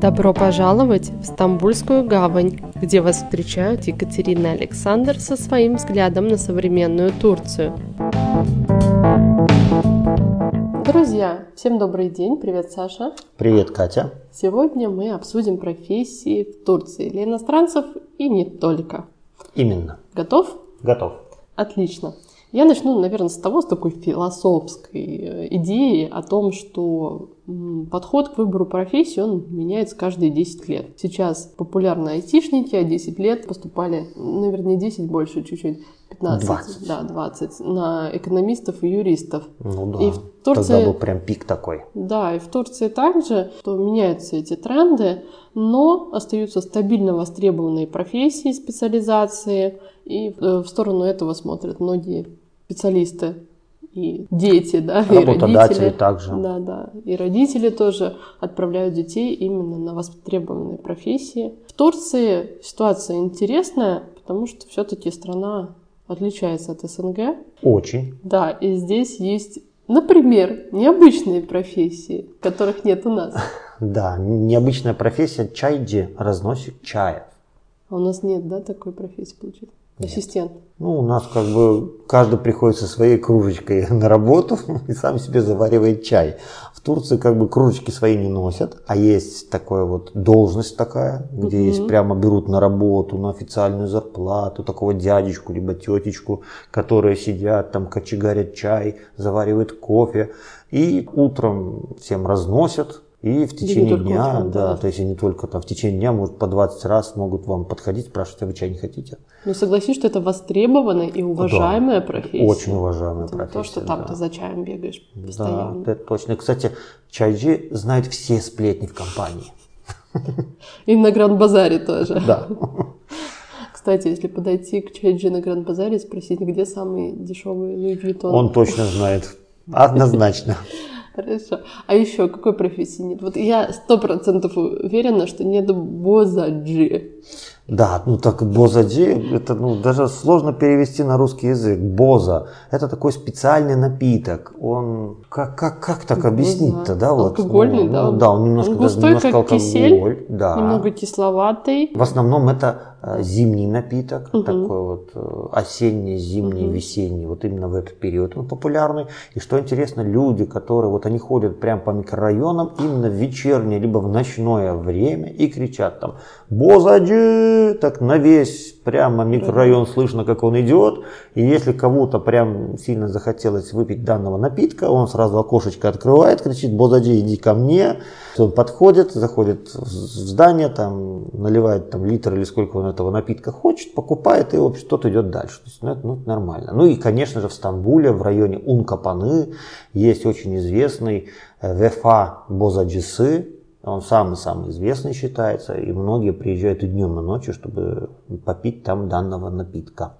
Добро пожаловать в Стамбульскую гавань, где вас встречают Екатерина и Александр со своим взглядом на современную Турцию. Друзья, всем добрый день. Привет, Саша. Привет, Катя. Сегодня мы обсудим профессии в Турции для иностранцев и не только. Именно. Готов? Готов. Отлично. Я начну, наверное, с того, с такой философской э, идеи о том, что подход к выбору профессии, он меняется каждые 10 лет. Сейчас популярны айтишники, а 10 лет поступали, наверное, 10 больше чуть-чуть, 15, 20. да, 20, на экономистов и юристов. Ну да, и в Турции, тогда был прям пик такой. Да, и в Турции также, что меняются эти тренды, но остаются стабильно востребованные профессии, специализации, и э, в сторону этого смотрят многие специалисты и дети, да, и родители. также. Да, да. И родители тоже отправляют детей именно на востребованные профессии. В Турции ситуация интересная, потому что все-таки страна отличается от СНГ. Очень. Да, и здесь есть, например, необычные профессии, которых нет у нас. Да, необычная профессия чайджи, разносчик чая. А у нас нет, да, такой профессии, получается? Ассистент. Ну, у нас как бы каждый приходит со своей кружечкой на работу и сам себе заваривает чай. В Турции как бы кружечки свои не носят, а есть такая вот должность такая, где угу. есть прямо берут на работу, на официальную зарплату такого дядечку либо тетечку, которые сидят там, кочегарят чай, заваривают кофе и утром всем разносят, и в течение дня, утром, да, да, то есть не только там в течение дня, может по 20 раз могут вам подходить, спрашивать, а вы чай не хотите? Ну согласись, что это востребованная и уважаемая да, профессия. Очень уважаемая это профессия. то, что там да. ты за чаем бегаешь постоянно. Да, это точно. Кстати, чайджи знают все сплетни в компании. И на Гранд-базаре тоже. Да. Кстати, если подойти к чайджи на Гранд-базаре и спросить, где самый дешевый Луи. Он точно знает. Однозначно. Хорошо. А еще какой профессии нет? Вот я сто процентов уверена, что нет бозаджи. Да, ну так бозаджи, это ну, даже сложно перевести на русский язык. Боза, это такой специальный напиток. Он, как, как, как так объяснить-то, да? Вот, Алкогольный, ну, да? Ну, да, он немножко, он густой, даже немножко как алкоголь. Кисель, да. Немного кисловатый. В основном это Э, зимний напиток, угу. такой вот э, осенний, зимний, угу. весенний, вот именно в этот период он популярный. И что интересно, люди, которые вот они ходят прямо по микрорайонам именно в вечернее либо в ночное время и кричат там «Бозаджи!» Так на весь прямо микрорайон слышно, как он идет. И если кому-то прям сильно захотелось выпить данного напитка, он сразу окошечко открывает, кричит «Бозаджи, иди ко мне!» Он подходит, заходит в здание, там наливает там литр или сколько он этого напитка хочет, покупает и общем, тот идет дальше. То есть, ну, это, ну, это нормально. Ну и, конечно же, в Стамбуле, в районе Ункапаны, есть очень известный э, Вефа Бозаджисы. Он самый-самый известный считается, и многие приезжают и днем, и ночью, чтобы попить там данного напитка.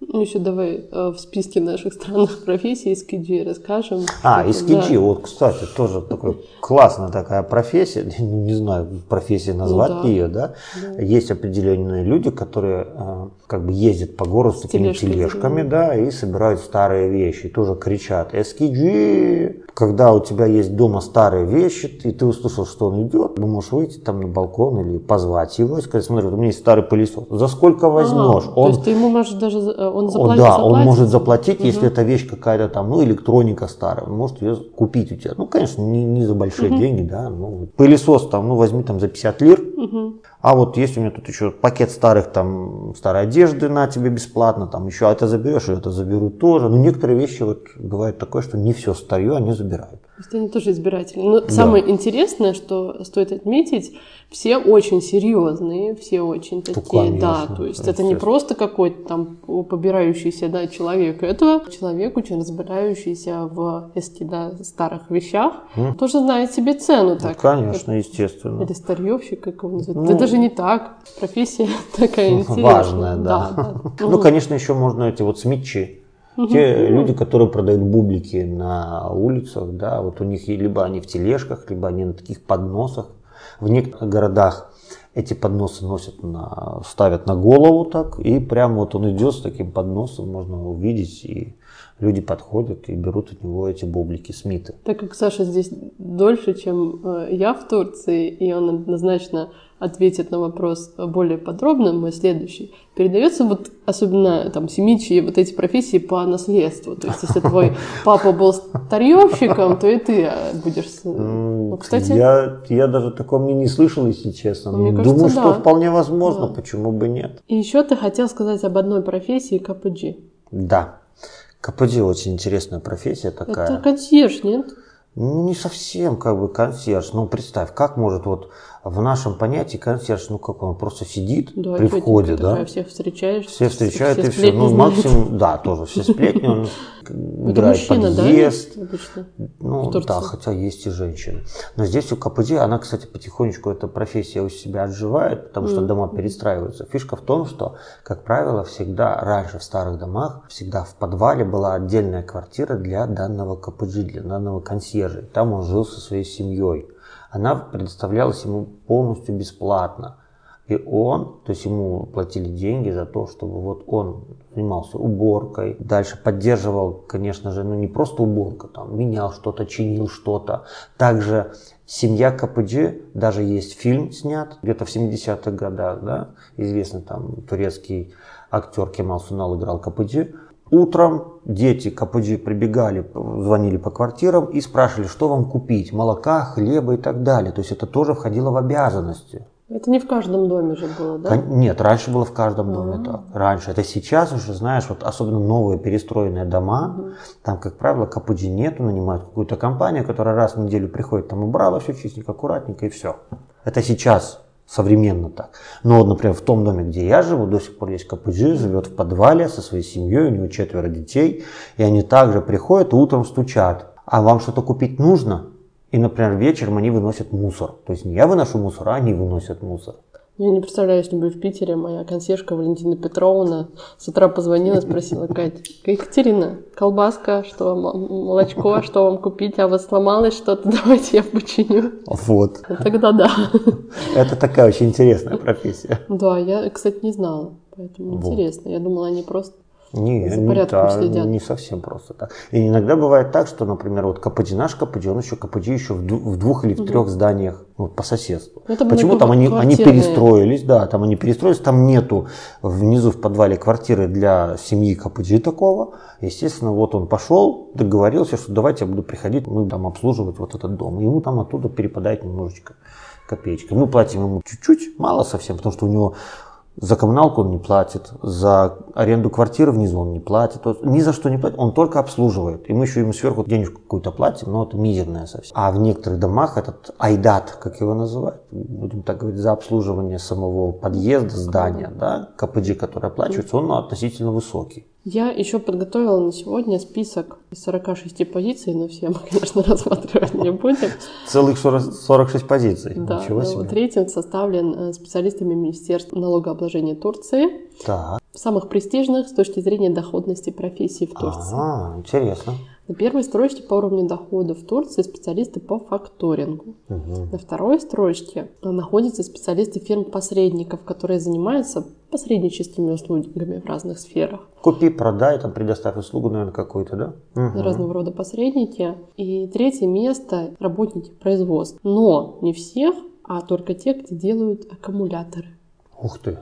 Ну, еще давай э, в списке наших странных профессий эскиджи расскажем. А, эскиджи, да. вот, кстати, тоже такой классная такая профессия, не знаю, профессия назвать ну, да. ее, да? да. Есть определенные люди, которые э, как бы ездят по городу с, с такими тележками, да, и собирают старые вещи, тоже кричат эскиджи. Когда у тебя есть дома старые вещи, и ты услышал, что он идет, ты можешь выйти там на балкон или позвать его и сказать, смотри, вот у меня есть старый пылесос, за сколько возьмешь? А, он... То есть ты ему можешь даже э, он заплатит, Да, заплатит? он может заплатить, угу. если эта вещь какая-то там, ну, электроника старая, он может ее купить у тебя. Ну, конечно, не, не за большие угу. деньги, да. Ну, пылесос там, ну, возьми там за 50 лир. Угу. А вот есть у меня тут еще пакет старых там, старой одежды на тебе бесплатно, там еще это заберешь, это заберут тоже. Но некоторые вещи вот бывает такое, что не все старье они забирают. То есть они тоже избиратели. Но да. самое интересное, что стоит отметить, все очень серьезные, все очень такие, ну, конечно, да, то есть это не просто какой-то там побирающийся да, человек, это человек очень разбирающийся в эски, да, старых вещах, mm. тоже знает себе цену. Ну, так, конечно, как, естественно. Или старьевщик, как его называют. Ну, это даже не так, профессия такая интересная. Важная, да. да, да. Ну, конечно, еще можно эти вот смитчи, те люди, которые продают бублики на улицах, да, вот у них либо они в тележках, либо они на таких подносах. В некоторых городах эти подносы носят на, ставят на голову так, и прям вот он идет с таким подносом, можно увидеть, и люди подходят и берут от него эти бублики, смиты. Так как Саша здесь дольше, чем э, я в Турции, и он однозначно ответит на вопрос более подробно, мой следующий, передается вот особенно там семичьи вот эти профессии по наследству. То есть, если твой папа был старьевщиком, то и ты э, будешь... Ну, кстати... Я, я даже такого не слышал, если честно. Мне Думаю, кажется, что да. вполне возможно, да. почему бы нет. И еще ты хотел сказать об одной профессии КПГ. Да. КПГ очень интересная профессия такая. Это консьерж, нет? Ну, не совсем как бы консьерж. Ну, представь, как может вот в нашем понятии консьерж, ну как он просто сидит да, при входе, да? Всех встречаешь. Все встречают все и все. Ну, максимум, да, тоже все сплетни, он играет мужчина, подъезд. Да, ну, да, хотя есть и женщины. Но здесь у КПД, она, кстати, потихонечку эта профессия у себя отживает, потому что mm. дома перестраиваются. Фишка в том, что, как правило, всегда раньше в старых домах, всегда в подвале была отдельная квартира для данного КПД, для данного консьержа. Там он жил со своей семьей она предоставлялась ему полностью бесплатно. И он, то есть ему платили деньги за то, чтобы вот он занимался уборкой, дальше поддерживал, конечно же, ну не просто уборка, там менял что-то, чинил что-то. Также семья Капыджи, даже есть фильм снят, где-то в 70-х годах, да, известный там турецкий актер Кемал Сунал играл Капыджи, Утром дети КПГ прибегали, звонили по квартирам и спрашивали, что вам купить, молока, хлеба и так далее. То есть это тоже входило в обязанности. Это не в каждом доме же было, да? Нет, раньше было в каждом доме А-а-а. так. Раньше. Это сейчас уже, знаешь, вот особенно новые перестроенные дома, угу. там, как правило, КПГ нету, нанимают какую-то компанию, которая раз в неделю приходит, там убрала все чистенько, аккуратненько и все. Это сейчас современно так. Но, например, в том доме, где я живу, до сих пор есть КПЖ, живет в подвале со своей семьей, у него четверо детей, и они также приходят и утром стучат. А вам что-то купить нужно? И, например, вечером они выносят мусор. То есть не я выношу мусор, а они выносят мусор. Я не представляю, если бы в Питере моя консьержка Валентина Петровна с утра позвонила, спросила, Катя, Екатерина, колбаска, что молочко, что вам купить, а вот сломалось что-то, давайте я починю. Вот. Тогда да. Это такая очень интересная профессия. Да, я, кстати, не знала, поэтому вот. интересно. Я думала, они просто не, за порядком не, следят. не совсем просто так. И иногда бывает так, что, например, вот КПД наш КПД, он еще КПД еще в, в двух или в угу. трех зданиях ну, по соседству. Это Почему там они, они перестроились, да, там они перестроились, там нету внизу в подвале квартиры для семьи КПД такого. Естественно, вот он пошел, договорился, что давайте я буду приходить, мы там обслуживать вот этот дом. И ему там оттуда перепадает немножечко копеечка. Мы платим ему чуть-чуть, мало совсем, потому что у него за коммуналку он не платит, за аренду квартиры внизу он не платит, ни за что не платит, он только обслуживает. И мы еще ему сверху денежку какую-то платим, но это мизерная совсем. А в некоторых домах этот айдат, как его называют, будем так говорить, за обслуживание самого подъезда, здания, да, КПД, который оплачивается, он относительно высокий. Я еще подготовила на сегодня список из 46 позиций, но все мы, конечно, рассматривать не будем. Целых 46 позиций? Да, Ничего себе. вот рейтинг составлен э, специалистами Министерства налогообложения Турции. Так. Самых престижных с точки зрения доходности профессий в Турции. А, интересно. На первой строчке по уровню дохода в Турции специалисты по факторингу. Угу. На второй строчке находятся специалисты фирм-посредников, которые занимаются посредническими услугами в разных сферах. Купи, продай, там предоставь услугу, наверное, какую-то, да? Угу. Разного рода посредники. И третье место – работники производства. Но не всех, а только те, где делают аккумуляторы. Ух ты!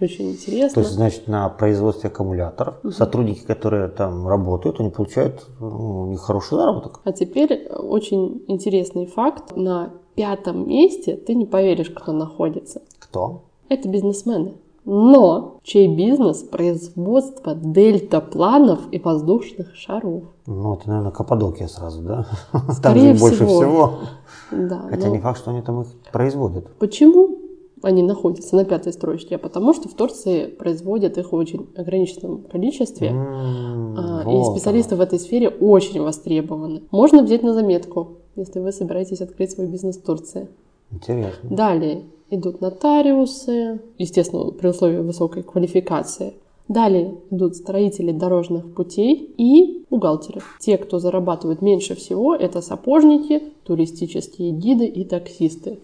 Очень интересно. То есть, значит, на производстве аккумуляторов угу. сотрудники, которые там работают, они получают ну, у них хороший заработок. А теперь очень интересный факт. На пятом месте ты не поверишь, кто находится. Кто? Это бизнесмены. Но чей бизнес – производство дельтапланов и воздушных шаров. Ну, это, наверное, Каппадокия сразу, да? Скорее там же больше всего. Да, Хотя но... не факт, что они там их производят. Почему? они находятся на пятой строчке, а потому что в Турции производят их в очень ограниченном количестве. Mm, и вот специалисты она. в этой сфере очень востребованы. Можно взять на заметку, если вы собираетесь открыть свой бизнес в Турции. Интересно. Далее идут нотариусы, естественно, при условии высокой квалификации. Далее идут строители дорожных путей и бухгалтеры. Те, кто зарабатывает меньше всего, это сапожники, туристические гиды и таксисты.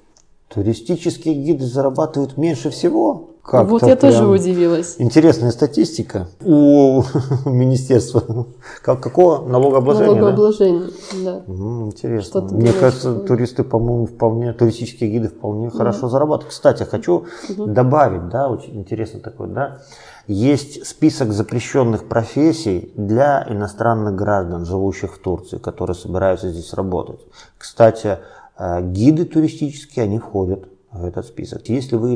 Туристические гиды зарабатывают меньше всего? Как вот я тоже удивилась. Интересная статистика у министерства. Как, какого налогообложения? Налогообложения, да. да. Интересно. Мне кажется, что... туристы, по-моему, вполне, туристические гиды вполне да. хорошо зарабатывают. Кстати, хочу угу. добавить, да, очень интересно такое, да. Есть список запрещенных профессий для иностранных граждан, живущих в Турции, которые собираются здесь работать. Кстати, гиды туристические, они входят в этот список. Если вы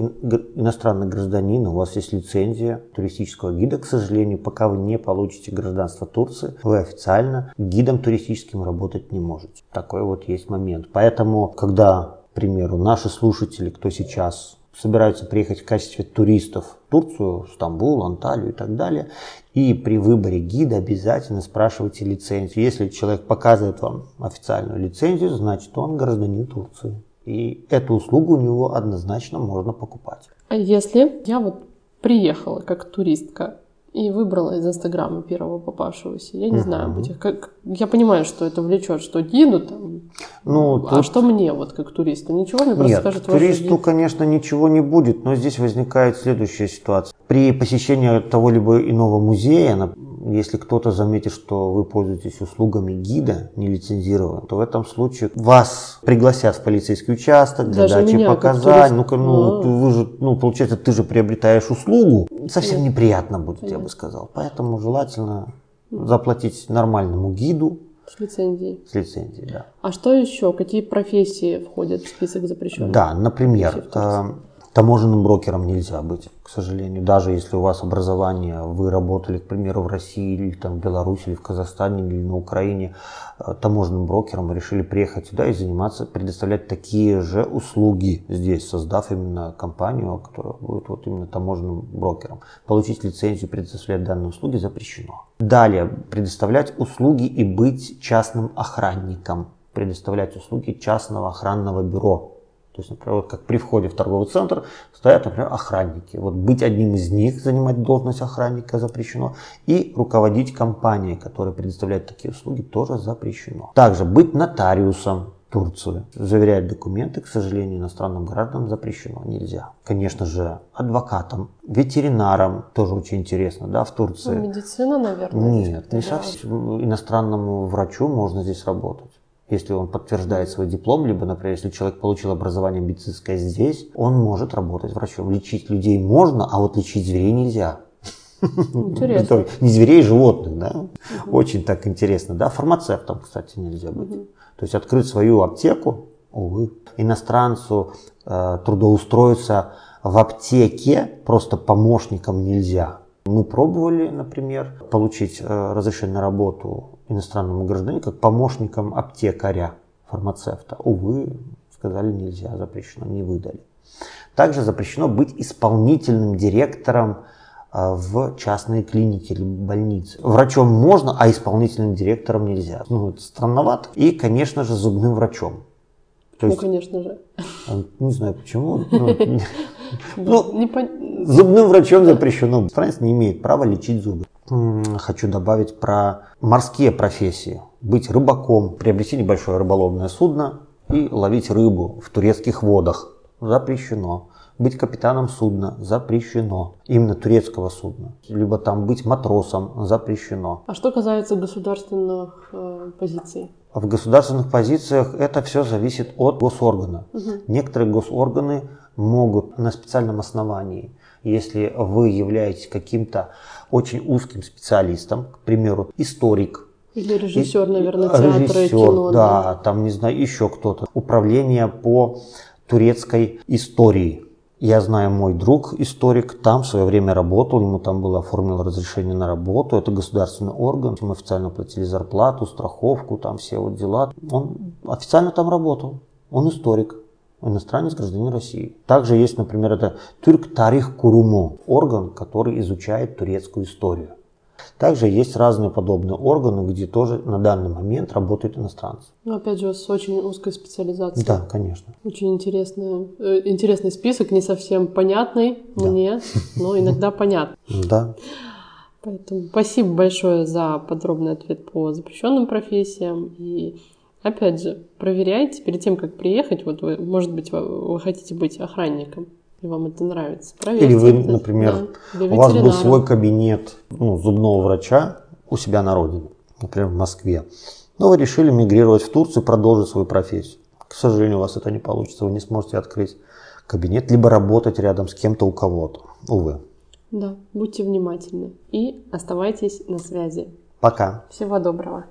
иностранный гражданин, у вас есть лицензия туристического гида, к сожалению, пока вы не получите гражданство Турции, вы официально гидом туристическим работать не можете. Такой вот есть момент. Поэтому, когда, к примеру, наши слушатели, кто сейчас собираются приехать в качестве туристов в Турцию, Стамбул, Анталию и так далее, и при выборе гида обязательно спрашивайте лицензию. Если человек показывает вам официальную лицензию, значит он гражданин Турции. И эту услугу у него однозначно можно покупать. А если я вот приехала как туристка и выбрала из Инстаграма первого попавшегося. Я не uh-huh. знаю, быть, как, я понимаю, что это влечет, что гиду там. Ну, тут... А что мне, вот как туристу? Ничего мне просто Нет, скажет туристу, конечно, ничего не будет, но здесь возникает следующая ситуация. При посещении того либо иного музея, если кто-то заметит, что вы пользуетесь услугами гида нелицензированно, то в этом случае вас пригласят в полицейский участок для Даже дачи показаний. Ну, ну, а. вы же, ну, получается, ты же приобретаешь услугу. Совсем Нет. неприятно будет, Понятно. я бы сказал. Поэтому желательно заплатить нормальному гиду, с лицензией. С лицензией, да. А что еще? Какие профессии входят в список запрещенных? Да, например, Таможенным брокером нельзя быть, к сожалению. Даже если у вас образование, вы работали, к примеру, в России или там, в Беларуси, или в Казахстане, или на Украине, э, таможенным брокером решили приехать сюда и заниматься, предоставлять такие же услуги здесь, создав именно компанию, которая будет вот именно таможенным брокером. Получить лицензию, предоставлять данные услуги запрещено. Далее, предоставлять услуги и быть частным охранником предоставлять услуги частного охранного бюро. То есть, например, вот как при входе в торговый центр стоят, например, охранники. Вот быть одним из них, занимать должность охранника запрещено. И руководить компанией, которая предоставляет такие услуги, тоже запрещено. Также быть нотариусом Турции. Заверять документы, к сожалению, иностранным гражданам запрещено, нельзя. Конечно же, адвокатом, ветеринаром, тоже очень интересно, да, в Турции. Ну, медицина, наверное. Нет, не совсем. Иностранному врачу можно здесь работать если он подтверждает свой диплом, либо, например, если человек получил образование медицинское здесь, он может работать врачом. Лечить людей можно, а вот лечить зверей нельзя. Интересно. Не зверей, а животных, да? Очень так интересно, да? Фармацевтом, кстати, нельзя быть. То есть открыть свою аптеку, увы, иностранцу э, трудоустроиться в аптеке просто помощником нельзя. Мы пробовали, например, получить э, разрешение на работу иностранному гражданину как помощником аптекаря, фармацевта. Увы, сказали нельзя, запрещено, не выдали. Также запрещено быть исполнительным директором э, в частной клинике или больнице. Врачом можно, а исполнительным директором нельзя. Ну, это странновато. И, конечно же, зубным врачом. То ну, есть, ну, конечно же. Не знаю почему. Ну, ну зубным врачом запрещено. Страниц не имеет права лечить зубы. Хочу добавить про морские профессии. Быть рыбаком, приобрести небольшое рыболовное судно и ловить рыбу в турецких водах. Запрещено быть капитаном судна запрещено. Именно турецкого судна. Либо там быть матросом запрещено. А что касается государственных э, позиций? В государственных позициях это все зависит от госоргана. Угу. Некоторые госорганы могут на специальном основании, если вы являетесь каким-то очень узким специалистом, к примеру, историк, или режиссер, наверное, театра, режиссер, кино. Да, да, там, не знаю, еще кто-то. Управление по турецкой истории. Я знаю, мой друг, историк, там в свое время работал, ему там было оформлено разрешение на работу, это государственный орган, мы официально платили зарплату, страховку, там все вот дела. Он официально там работал, он историк, иностранец, гражданин России. Также есть, например, это Тюрк Тарих Куруму, орган, который изучает турецкую историю. Также есть разные подобные органы, где тоже на данный момент работают иностранцы. Ну, опять же, с очень узкой специализацией. Да, конечно. Очень интересный, э, интересный список, не совсем понятный да. мне, но иногда понятный. Да. Поэтому спасибо большое за подробный ответ по запрещенным профессиям. И Опять же, проверяйте перед тем, как приехать. Вот вы, может быть, вы, вы хотите быть охранником, и вам это нравится. Проверьте Или вы, например, да, у вас был свой кабинет ну, зубного врача у себя на родине, например, в Москве. Но вы решили мигрировать в Турцию, продолжить свою профессию. К сожалению, у вас это не получится. Вы не сможете открыть кабинет, либо работать рядом с кем-то у кого-то. Увы. Да, будьте внимательны и оставайтесь на связи. Пока. Всего доброго.